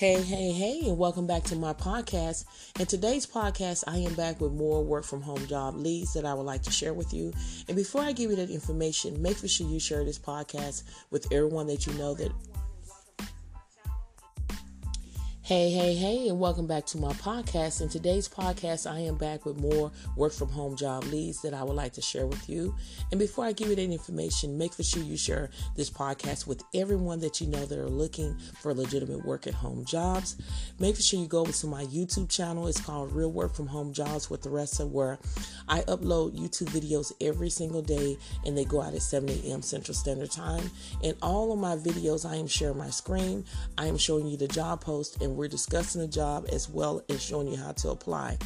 Hey, hey, hey, and welcome back to my podcast. In today's podcast, I am back with more work from home job leads that I would like to share with you. And before I give you that information, make sure you share this podcast with everyone that you know that Hey, hey, hey, and welcome back to my podcast. In today's podcast, I am back with more work from home job leads that I would like to share with you. And before I give you that information, make for sure you share this podcast with everyone that you know that are looking for legitimate work at home jobs. Make sure you go over to my YouTube channel. It's called Real Work from Home Jobs with Theresa where I upload YouTube videos every single day and they go out at 7 a.m. Central Standard Time. In all of my videos, I am sharing my screen. I am showing you the job post and we're discussing the job as well as showing you how to apply.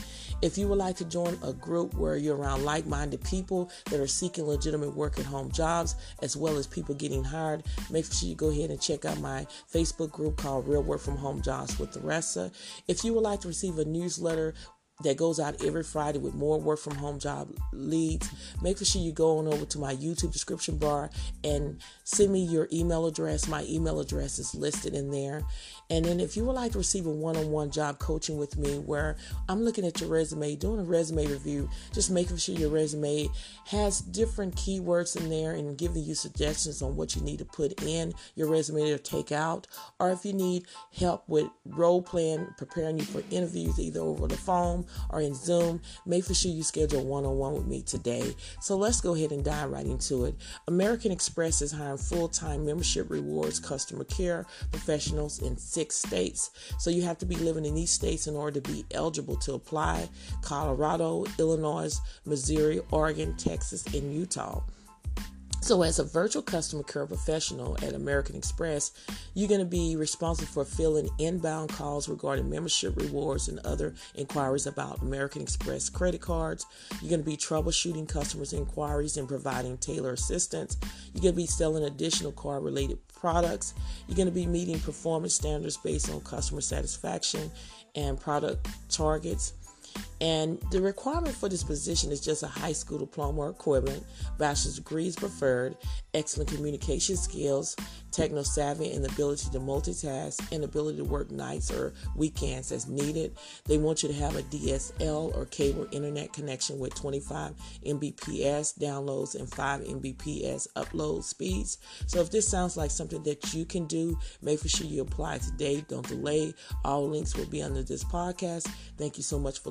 If you would like to join a group where you're around like minded people that are seeking legitimate work at home jobs, as well as people getting hired, make sure you go ahead and check out my Facebook group called Real Work from Home Jobs with Theresa. If you would like to receive a newsletter that goes out every Friday with more work from home job leads. Make sure you go on over to my YouTube description bar and send me your email address. My email address is listed in there. And then if you would like to receive a one-on-one job coaching with me where I'm looking at your resume, doing a resume review, just making sure your resume has different keywords in there and giving you suggestions on what you need to put in your resume or take out, or if you need help with role playing, preparing you for interviews either over the phone or in Zoom, make for sure you schedule one-on-one with me today. So let's go ahead and dive right into it. American Express is hiring full-time membership rewards customer care professionals in six states. So you have to be living in these states in order to be eligible to apply Colorado, Illinois, Missouri, Oregon, Texas, and Utah. So, as a virtual customer care professional at American Express, you're going to be responsible for filling inbound calls regarding membership rewards and other inquiries about American Express credit cards. You're going to be troubleshooting customers' inquiries and providing tailored assistance. You're going to be selling additional card related products. You're going to be meeting performance standards based on customer satisfaction and product targets. And the requirement for this position is just a high school diploma or equivalent, bachelor's degrees preferred, excellent communication skills, techno savvy, and ability to multitask, and ability to work nights or weekends as needed. They want you to have a DSL or cable internet connection with 25 Mbps downloads and 5 Mbps upload speeds. So if this sounds like something that you can do, make sure you apply today. Don't delay. All links will be under this podcast. Thank you so much for